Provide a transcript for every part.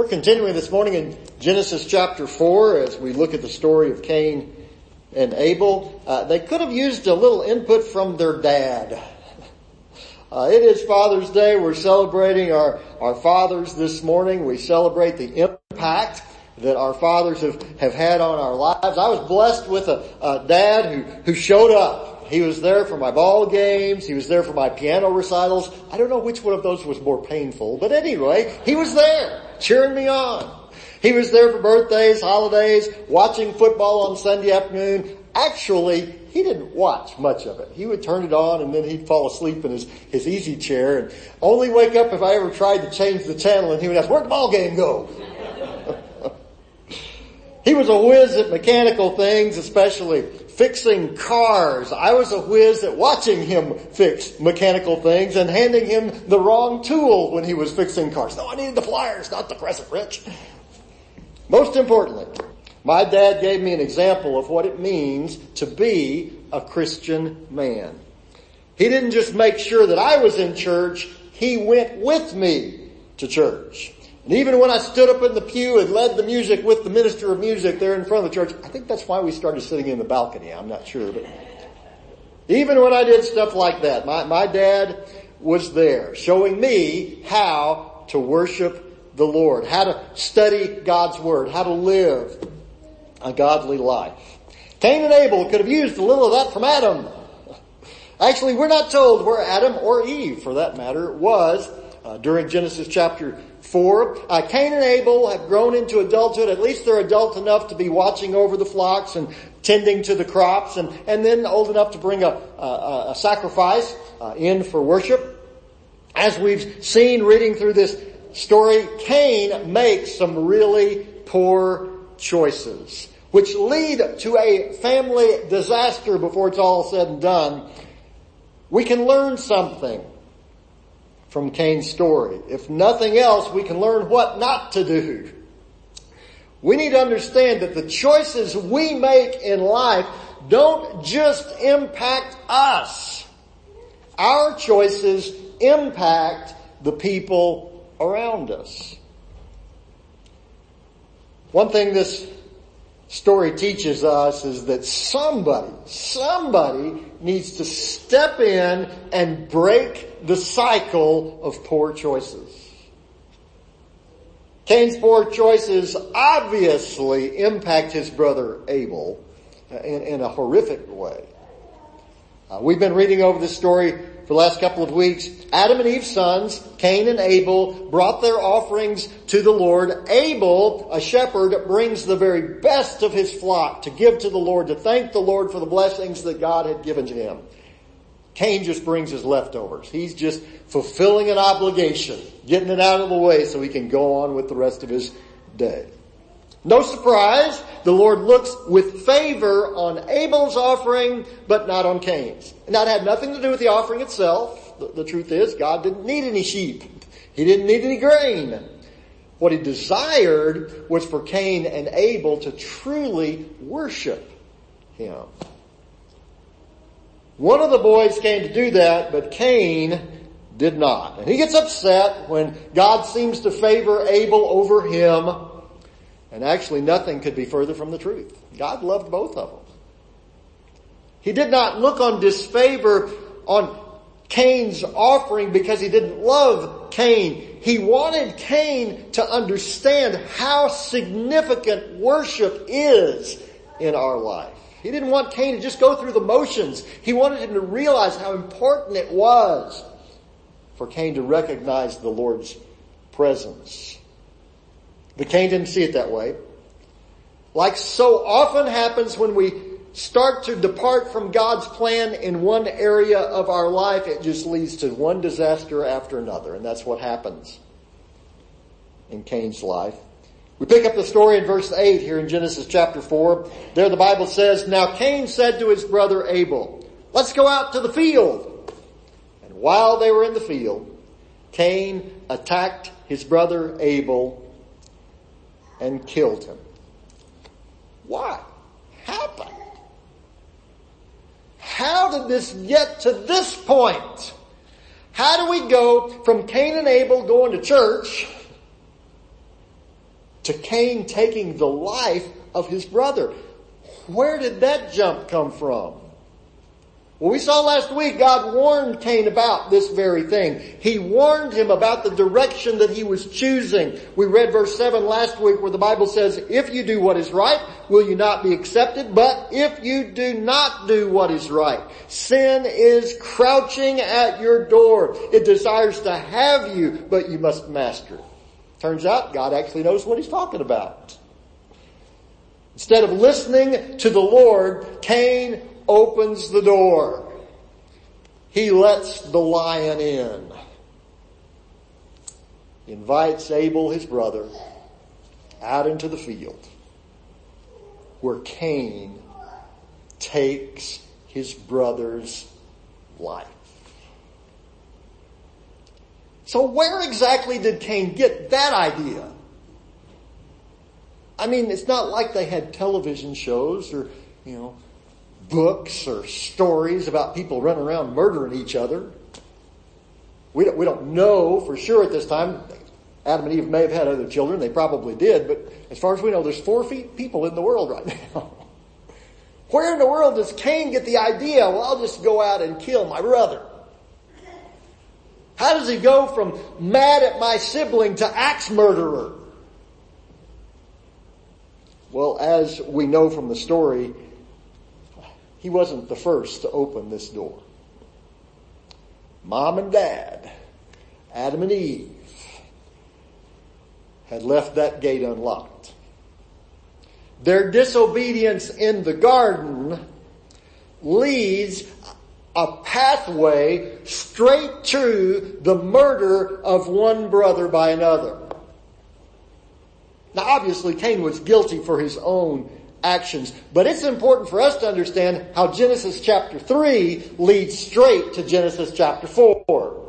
We're continuing this morning in Genesis chapter 4 as we look at the story of Cain and Abel. Uh, they could have used a little input from their dad. Uh, it is Father's Day. We're celebrating our, our fathers this morning. We celebrate the impact that our fathers have, have had on our lives. I was blessed with a, a dad who, who showed up. He was there for my ball games. He was there for my piano recitals. I don't know which one of those was more painful, but anyway, he was there cheering me on. He was there for birthdays, holidays, watching football on Sunday afternoon. Actually, he didn't watch much of it. He would turn it on and then he'd fall asleep in his, his easy chair and only wake up if I ever tried to change the channel and he would ask, where'd the ball game go? he was a whiz at mechanical things, especially fixing cars. I was a whiz at watching him fix mechanical things and handing him the wrong tool when he was fixing cars. No, I needed the pliers, not the crescent wrench. Most importantly, my dad gave me an example of what it means to be a Christian man. He didn't just make sure that I was in church, he went with me to church. And even when I stood up in the pew and led the music with the minister of music there in front of the church, I think that's why we started sitting in the balcony, I'm not sure, but even when I did stuff like that, my, my dad was there showing me how to worship the Lord, how to study God's Word, how to live a godly life. Cain and Abel could have used a little of that from Adam. Actually, we're not told where Adam or Eve, for that matter, was uh, during Genesis chapter 4. Uh, Cain and Abel have grown into adulthood. At least they're adult enough to be watching over the flocks and tending to the crops and, and then old enough to bring a, a, a sacrifice uh, in for worship. As we've seen reading through this story, Cain makes some really poor choices, which lead to a family disaster before it's all said and done, we can learn something from Cain's story. If nothing else, we can learn what not to do. We need to understand that the choices we make in life don't just impact us. Our choices impact the people around us. One thing this story teaches us is that somebody, somebody needs to step in and break the cycle of poor choices. Cain's poor choices obviously impact his brother Abel in, in a horrific way. Uh, we've been reading over this story for the last couple of weeks, Adam and Eve's sons, Cain and Abel, brought their offerings to the Lord. Abel, a shepherd, brings the very best of his flock to give to the Lord, to thank the Lord for the blessings that God had given to him. Cain just brings his leftovers. He's just fulfilling an obligation, getting it out of the way so he can go on with the rest of his day. No surprise, the Lord looks with favor on Abel's offering, but not on Cain's. And that had nothing to do with the offering itself. The, the, truth is, God didn't need any sheep. He didn't need any grain. What he desired was for Cain and Abel to truly worship him. One of the boys came to do that, but Cain did not. And he gets upset when God seems to favor Abel over him and actually nothing could be further from the truth. God loved both of them. He did not look on disfavor on Cain's offering because he didn't love Cain. He wanted Cain to understand how significant worship is in our life. He didn't want Cain to just go through the motions. He wanted him to realize how important it was for Cain to recognize the Lord's presence. But Cain didn't see it that way. Like so often happens when we start to depart from God's plan in one area of our life, it just leads to one disaster after another. And that's what happens in Cain's life. We pick up the story in verse 8 here in Genesis chapter 4. There the Bible says, Now Cain said to his brother Abel, Let's go out to the field. And while they were in the field, Cain attacked his brother Abel and killed him. What happened? How did this get to this point? How do we go from Cain and Abel going to church to Cain taking the life of his brother. Where did that jump come from? Well, we saw last week God warned Cain about this very thing. He warned him about the direction that he was choosing. We read verse 7 last week where the Bible says, if you do what is right, will you not be accepted? But if you do not do what is right, sin is crouching at your door. It desires to have you, but you must master it. Turns out God actually knows what he's talking about. Instead of listening to the Lord, Cain opens the door. He lets the lion in. He invites Abel, his brother, out into the field where Cain takes his brother's life. So where exactly did Cain get that idea? I mean, it's not like they had television shows or, you know, books or stories about people running around murdering each other. We don't, we don't know for sure at this time. Adam and Eve may have had other children. They probably did. But as far as we know, there's four people in the world right now. Where in the world does Cain get the idea, well, I'll just go out and kill my brother? How does he go from mad at my sibling to axe murderer? Well, as we know from the story, he wasn't the first to open this door. Mom and dad, Adam and Eve, had left that gate unlocked. Their disobedience in the garden leads a pathway straight to the murder of one brother by another. Now obviously Cain was guilty for his own actions. But it's important for us to understand how Genesis chapter 3 leads straight to Genesis chapter 4.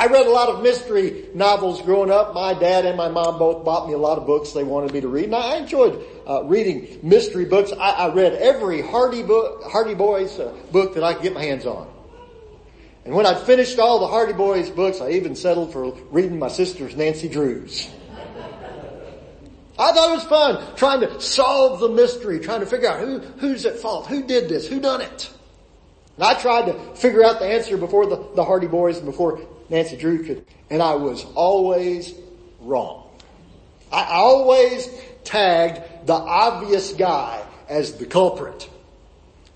I read a lot of mystery novels growing up. My dad and my mom both bought me a lot of books they wanted me to read, and I enjoyed uh, reading mystery books. I, I, read every Hardy book, Hardy Boys uh, book that I could get my hands on. And when I'd finished all the Hardy Boys books, I even settled for reading my sister's Nancy Drews. I thought it was fun trying to solve the mystery, trying to figure out who, who's at fault, who did this, who done it. And I tried to figure out the answer before the, the Hardy Boys and before Nancy Drew could, and I was always wrong. I always tagged the obvious guy as the culprit.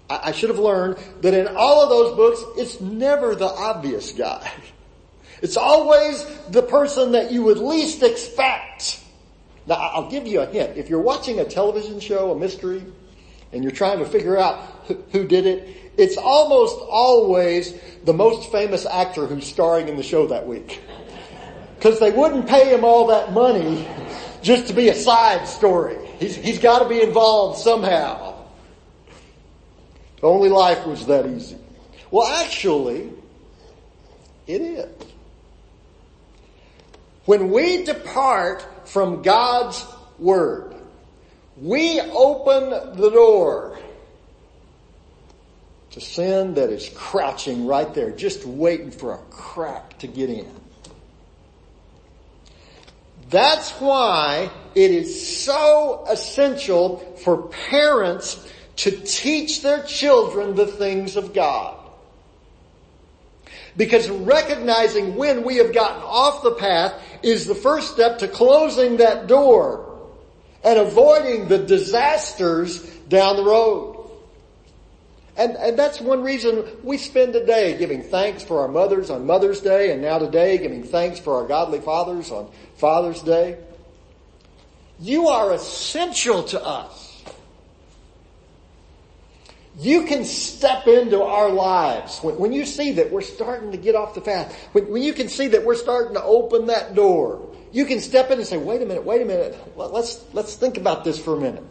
I, I should have learned that in all of those books, it's never the obvious guy. It's always the person that you would least expect. Now I'll give you a hint. If you're watching a television show, a mystery, and you're trying to figure out who did it, it's almost always the most famous actor who's starring in the show that week. Cause they wouldn't pay him all that money just to be a side story. He's, he's gotta be involved somehow. Only life was that easy. Well actually, it is. When we depart from God's Word. We open the door to sin that is crouching right there, just waiting for a crack to get in. That's why it is so essential for parents to teach their children the things of God. Because recognizing when we have gotten off the path is the first step to closing that door and avoiding the disasters down the road. And, and that's one reason we spend a day giving thanks for our mothers on Mother's Day and now today giving thanks for our godly fathers on Father's Day. You are essential to us. You can step into our lives when, when, you see that we're starting to get off the path. When, when, you can see that we're starting to open that door, you can step in and say, "Wait a minute, wait a minute. Let's let's think about this for a minute."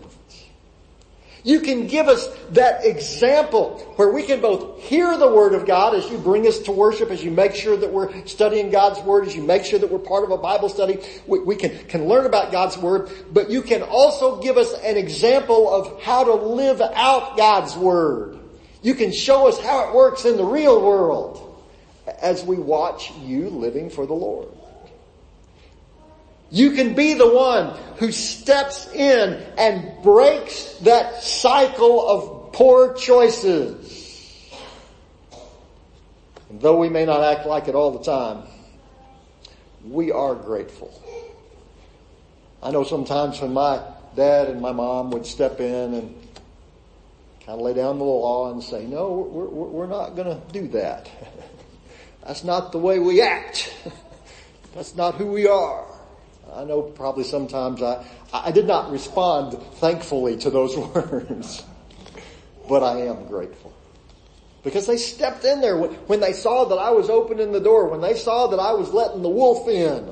You can give us that example where we can both hear the Word of God as you bring us to worship, as you make sure that we're studying God's Word, as you make sure that we're part of a Bible study. We, we can, can learn about God's Word, but you can also give us an example of how to live out God's Word. You can show us how it works in the real world as we watch you living for the Lord. You can be the one who steps in and breaks that cycle of poor choices. And though we may not act like it all the time, we are grateful. I know sometimes when my dad and my mom would step in and kind of lay down the law and say, no, we're, we're, not going to do that. That's not the way we act. That's not who we are. I know probably sometimes I, I did not respond thankfully to those words, but I am grateful. Because they stepped in there when they saw that I was opening the door, when they saw that I was letting the wolf in.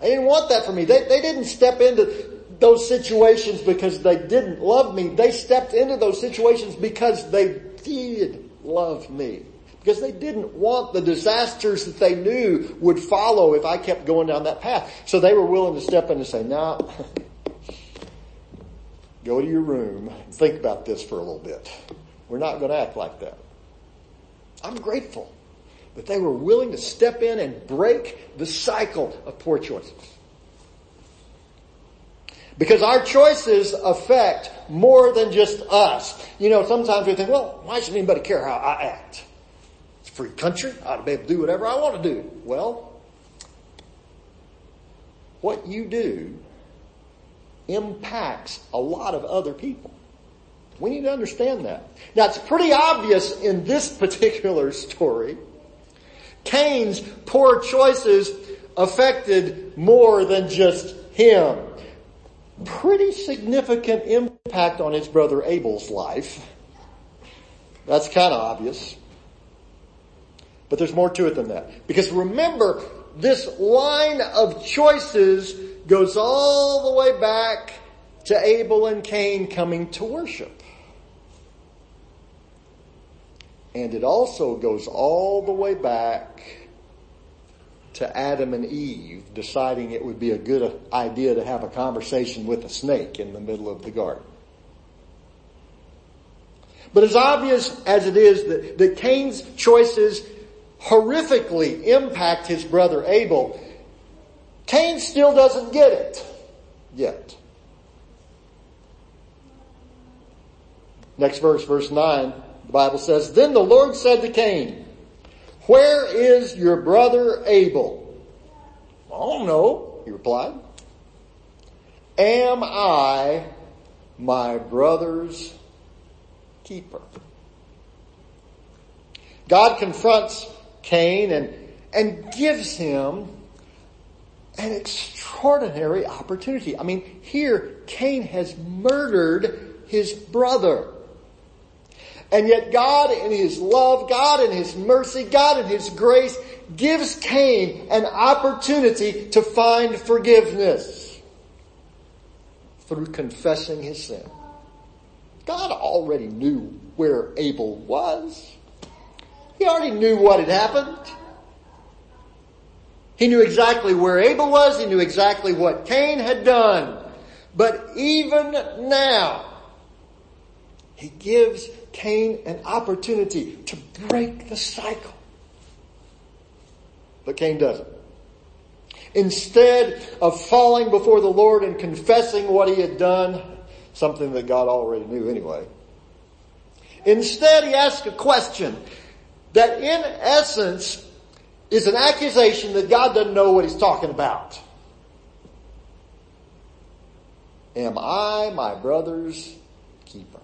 They didn't want that for me. They, they didn't step into those situations because they didn't love me. They stepped into those situations because they did love me because they didn't want the disasters that they knew would follow if I kept going down that path. So they were willing to step in and say, no, go to your room and think about this for a little bit. We're not going to act like that. I'm grateful that they were willing to step in and break the cycle of poor choices. Because our choices affect more than just us. You know, sometimes we think, well, why should anybody care how I act? Free country. I ought to be able to do whatever I want to do. Well, what you do impacts a lot of other people. We need to understand that. Now it's pretty obvious in this particular story. Cain's poor choices affected more than just him. Pretty significant impact on his brother Abel's life. That's kind of obvious. But there's more to it than that. Because remember, this line of choices goes all the way back to Abel and Cain coming to worship. And it also goes all the way back to Adam and Eve deciding it would be a good idea to have a conversation with a snake in the middle of the garden. But as obvious as it is that, that Cain's choices horrifically impact his brother Abel, Cain still doesn't get it yet. Next verse, verse 9, the Bible says, Then the Lord said to Cain, Where is your brother Abel? I don't know, he replied. Am I my brother's keeper? God confronts Cain and, and gives him an extraordinary opportunity. I mean, here Cain has murdered his brother. And yet God in His love, God in His mercy, God in His grace gives Cain an opportunity to find forgiveness through confessing his sin. God already knew where Abel was. He already knew what had happened. He knew exactly where Abel was. He knew exactly what Cain had done. But even now, he gives Cain an opportunity to break the cycle. But Cain doesn't. Instead of falling before the Lord and confessing what he had done, something that God already knew anyway, instead he asks a question that in essence is an accusation that God doesn't know what he's talking about. Am I my brother's keeper?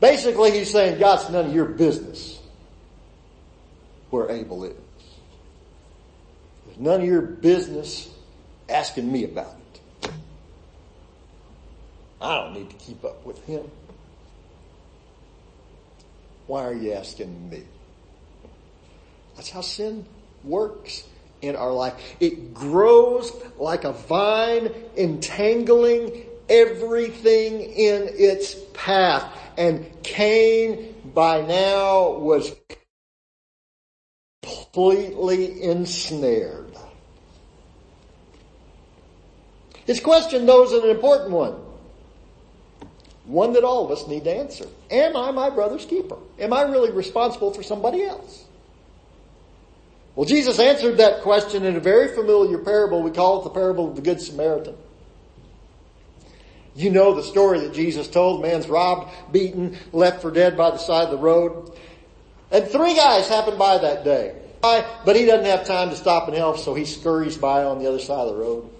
Basically he's saying, God's none of your business where Abel is. There's none of your business asking me about it. I don't need to keep up with him. Why are you asking me? That's how sin works in our life. It grows like a vine entangling everything in its path. And Cain by now was completely ensnared. His question though is an important one. One that all of us need to answer. Am I my brother's keeper? Am I really responsible for somebody else? Well, Jesus answered that question in a very familiar parable. We call it the parable of the Good Samaritan. You know the story that Jesus told. Man's robbed, beaten, left for dead by the side of the road. And three guys happened by that day. But he doesn't have time to stop and help, so he scurries by on the other side of the road.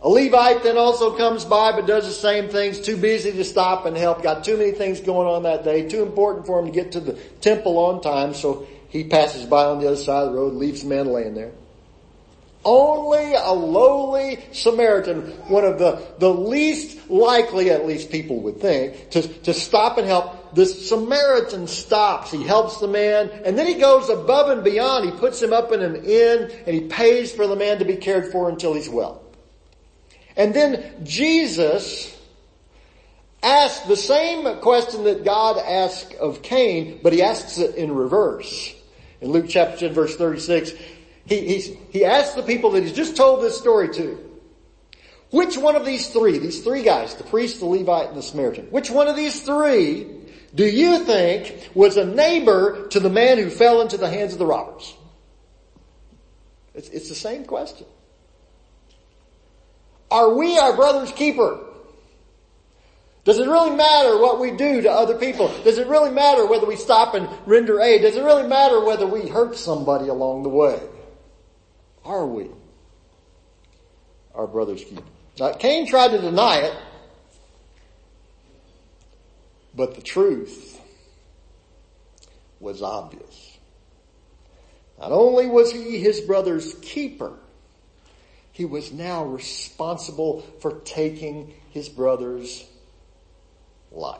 A Levite then also comes by but does the same things, too busy to stop and help, got too many things going on that day, too important for him to get to the temple on time, so he passes by on the other side of the road, leaves the man laying there. Only a lowly Samaritan, one of the, the least likely, at least people would think, to, to stop and help. The Samaritan stops, he helps the man, and then he goes above and beyond. He puts him up in an inn, and he pays for the man to be cared for until he's well. And then Jesus asked the same question that God asked of Cain, but he asks it in reverse. In Luke chapter 10 verse 36, he, he asked the people that he's just told this story to, which one of these three, these three guys, the priest, the Levite, and the Samaritan, which one of these three do you think was a neighbor to the man who fell into the hands of the robbers? It's, it's the same question. Are we our brother's keeper? Does it really matter what we do to other people? Does it really matter whether we stop and render aid? Does it really matter whether we hurt somebody along the way? Are we our brother's keeper? Now Cain tried to deny it, but the truth was obvious. Not only was he his brother's keeper, he was now responsible for taking his brother's life.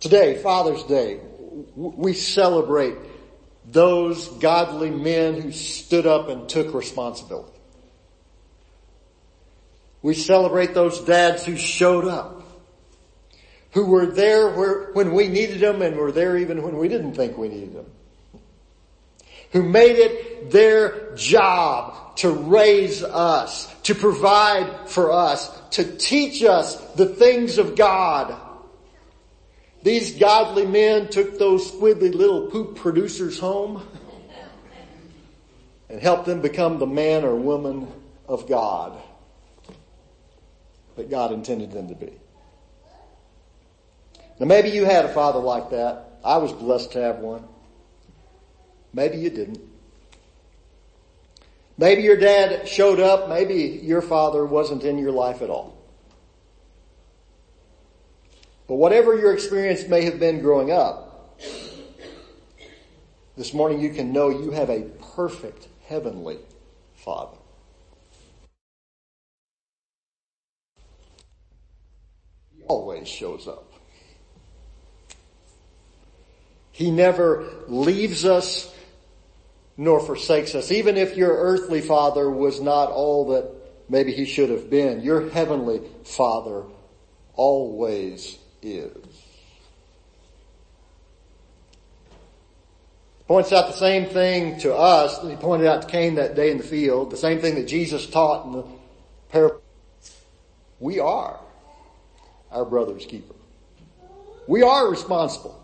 Today, Father's Day, we celebrate those godly men who stood up and took responsibility. We celebrate those dads who showed up, who were there where, when we needed them and were there even when we didn't think we needed them who made it their job to raise us, to provide for us, to teach us the things of God. These godly men took those squiggly little poop producers home and helped them become the man or woman of God that God intended them to be. Now maybe you had a father like that. I was blessed to have one. Maybe you didn't. Maybe your dad showed up. Maybe your father wasn't in your life at all. But whatever your experience may have been growing up, this morning you can know you have a perfect heavenly father. He always shows up. He never leaves us nor forsakes us. Even if your earthly father was not all that maybe he should have been, your heavenly father always is. Points out the same thing to us that he pointed out to Cain that day in the field, the same thing that Jesus taught in the parable. We are our brother's keeper. We are responsible.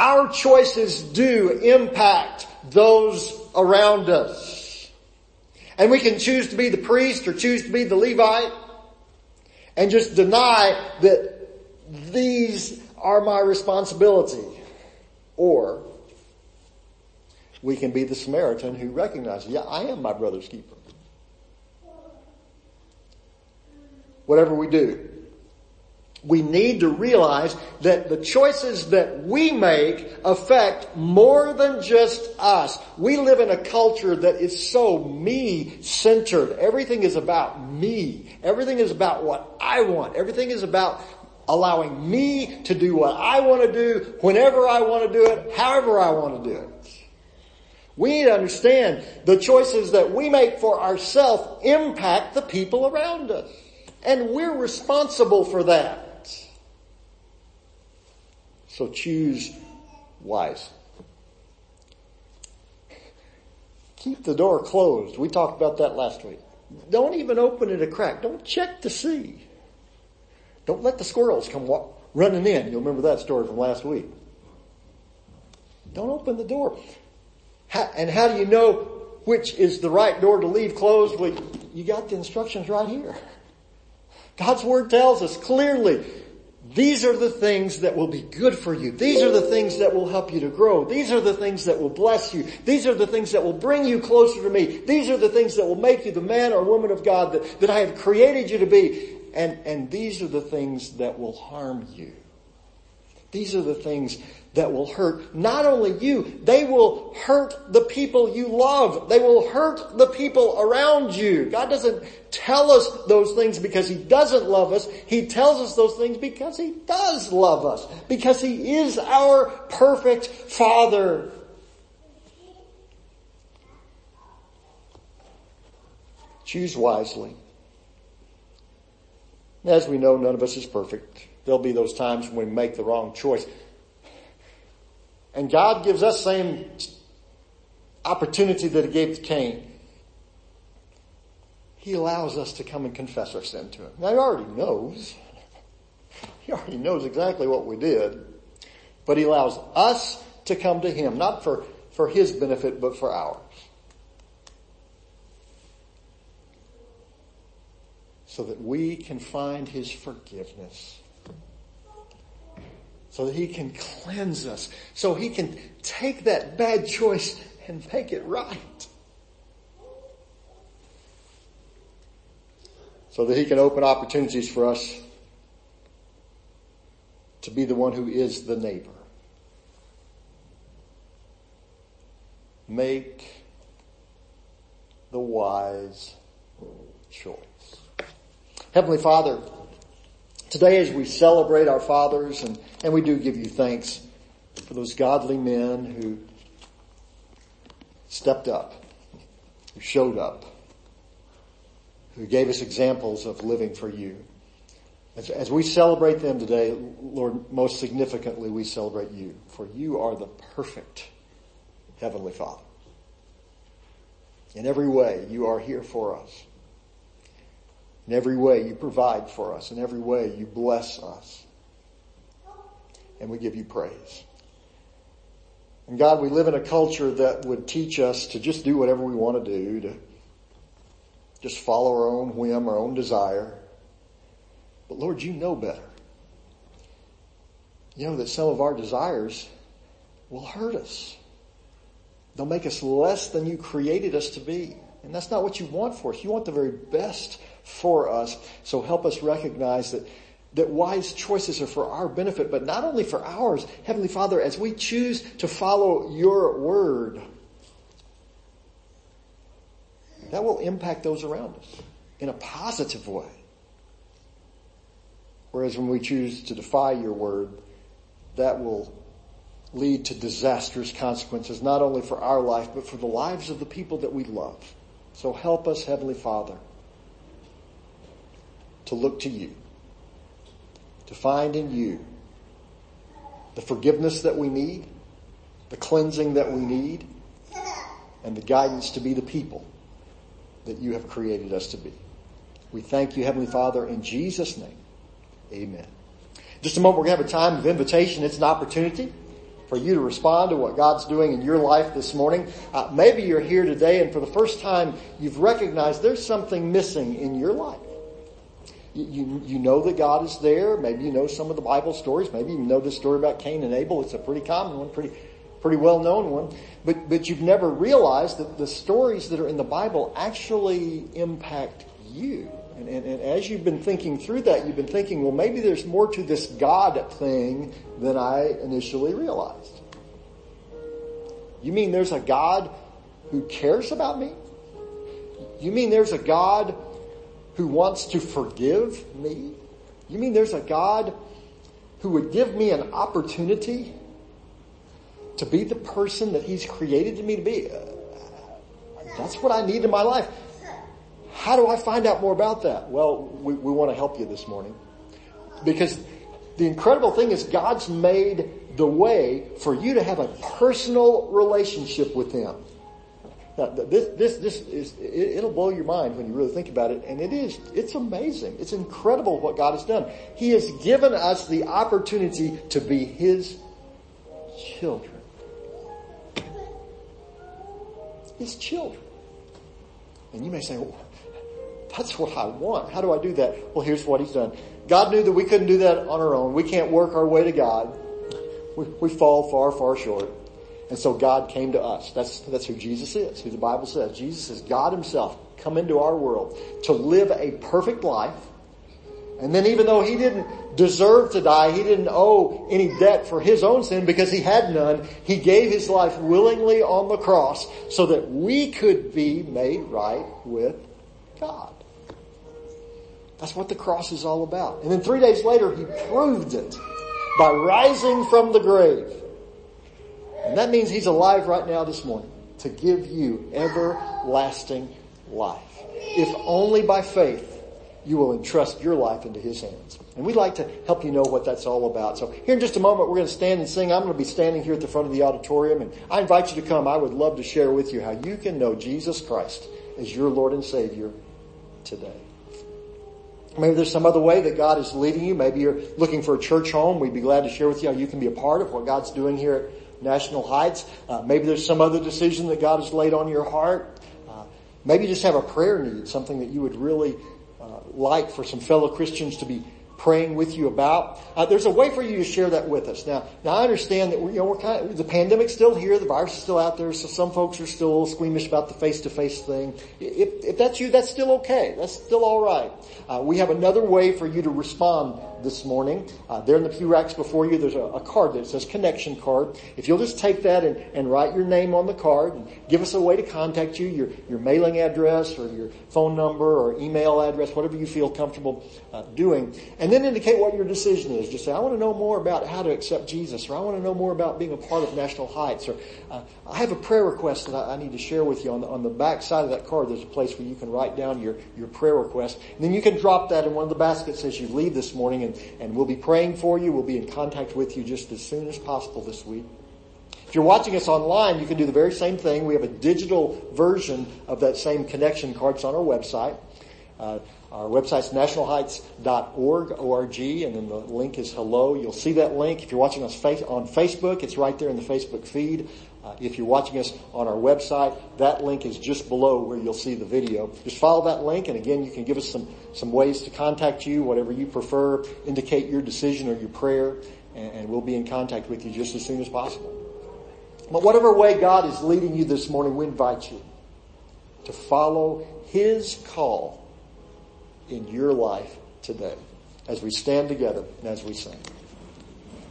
Our choices do impact those around us. And we can choose to be the priest or choose to be the Levite and just deny that these are my responsibility. Or we can be the Samaritan who recognizes, yeah, I am my brother's keeper. Whatever we do, we need to realize that the choices that we make affect more than just us. We live in a culture that is so me centered. Everything is about me. Everything is about what I want. Everything is about allowing me to do what I want to do, whenever I want to do it, however I want to do it. We need to understand the choices that we make for ourselves impact the people around us. And we're responsible for that. So choose wise. Keep the door closed. We talked about that last week. Don't even open it a crack. Don't check to see. Don't let the squirrels come walk, running in. You'll remember that story from last week. Don't open the door. How, and how do you know which is the right door to leave closed? Well, you got the instructions right here. God's word tells us clearly, these are the things that will be good for you. These are the things that will help you to grow. These are the things that will bless you. These are the things that will bring you closer to me. These are the things that will make you the man or woman of God that, that I have created you to be. And, and these are the things that will harm you. These are the things that will hurt not only you, they will hurt the people you love. They will hurt the people around you. God doesn't tell us those things because He doesn't love us. He tells us those things because He does love us. Because He is our perfect Father. Choose wisely. As we know, none of us is perfect. There'll be those times when we make the wrong choice. And God gives us same opportunity that he gave to Cain. He allows us to come and confess our sin to him. Now he already knows. He already knows exactly what we did. But he allows us to come to him, not for, for his benefit, but for ours. So that we can find his forgiveness so that he can cleanse us, so he can take that bad choice and make it right. So that he can open opportunities for us to be the one who is the neighbor. Make the wise choice. Heavenly Father, Today as we celebrate our fathers and, and we do give you thanks for those godly men who stepped up, who showed up, who gave us examples of living for you. As, as we celebrate them today, Lord, most significantly we celebrate you, for you are the perfect Heavenly Father. In every way, you are here for us. In every way you provide for us. In every way you bless us. And we give you praise. And God, we live in a culture that would teach us to just do whatever we want to do, to just follow our own whim, our own desire. But Lord, you know better. You know that some of our desires will hurt us. They'll make us less than you created us to be. And that's not what you want for us. You want the very best for us. So help us recognize that that wise choices are for our benefit, but not only for ours. Heavenly Father, as we choose to follow your word, that will impact those around us in a positive way. Whereas when we choose to defy your word, that will lead to disastrous consequences, not only for our life, but for the lives of the people that we love. So help us, Heavenly Father, to look to you, to find in you the forgiveness that we need, the cleansing that we need, and the guidance to be the people that you have created us to be. We thank you, Heavenly Father, in Jesus' name. Amen. Just a moment, we're going to have a time of invitation. It's an opportunity for you to respond to what God's doing in your life this morning. Uh, maybe you're here today and for the first time you've recognized there's something missing in your life. You, you know that God is there. Maybe you know some of the Bible stories. Maybe you know the story about Cain and Abel. It's a pretty common one, pretty, pretty well known one. But, but you've never realized that the stories that are in the Bible actually impact you. And, and, and, as you've been thinking through that, you've been thinking, well, maybe there's more to this God thing than I initially realized. You mean there's a God who cares about me? You mean there's a God who wants to forgive me? You mean there's a God who would give me an opportunity to be the person that He's created me to be? That's what I need in my life. How do I find out more about that? Well, we, we want to help you this morning. Because the incredible thing is God's made the way for you to have a personal relationship with Him. Now, this, this, this is, it, will blow your mind when you really think about it. And it is, it's amazing. It's incredible what God has done. He has given us the opportunity to be His children. His children. And you may say, well, that's what I want. How do I do that? Well, here's what He's done. God knew that we couldn't do that on our own. We can't work our way to God. We, we fall far, far short. And so God came to us. That's, that's who Jesus is, who the Bible says. Jesus is God himself come into our world to live a perfect life. And then even though he didn't deserve to die, he didn't owe any debt for his own sin because he had none, he gave his life willingly on the cross so that we could be made right with God. That's what the cross is all about. And then three days later, he proved it by rising from the grave. And that means he's alive right now this morning to give you everlasting life. If only by faith you will entrust your life into his hands. And we'd like to help you know what that's all about. So here in just a moment, we're going to stand and sing. I'm going to be standing here at the front of the auditorium and I invite you to come. I would love to share with you how you can know Jesus Christ as your Lord and Savior today. Maybe there's some other way that God is leading you. Maybe you're looking for a church home. We'd be glad to share with you how you can be a part of what God's doing here at National Heights. Uh, maybe there's some other decision that God has laid on your heart. Uh, maybe you just have a prayer need, something that you would really uh, like for some fellow Christians to be praying with you about. Uh, there's a way for you to share that with us. Now, now I understand that we're, you know, we're kind of, the pandemic's still here, the virus is still out there, so some folks are still squeamish about the face-to-face thing. If, if that's you, that's still okay. That's still alright. Uh, we have another way for you to respond this morning. Uh, there in the pew racks before you, there's a, a, card that says connection card. If you'll just take that and, and write your name on the card and give us a way to contact you, your, your mailing address or your phone number or email address, whatever you feel comfortable uh, doing, and then indicate what your decision is. Just say, I want to know more about how to accept Jesus, or I want to know more about being a part of National Heights, or uh, I have a prayer request that I, I, need to share with you. On the, on the back side of that card, there's a place where you can write down your, your prayer request, and then you can drop that in one of the baskets as you leave this morning and, and we'll be praying for you. We'll be in contact with you just as soon as possible this week. If you're watching us online, you can do the very same thing. We have a digital version of that same connection card. It's on our website. Uh, our website's nationalheights.org, O-R-G, and then the link is hello. You'll see that link. If you're watching us on Facebook, it's right there in the Facebook feed. Uh, if you're watching us on our website, that link is just below where you'll see the video. Just follow that link, and again, you can give us some, some ways to contact you, whatever you prefer. Indicate your decision or your prayer, and, and we'll be in contact with you just as soon as possible. But whatever way God is leading you this morning, we invite you to follow His call in your life today as we stand together and as we sing.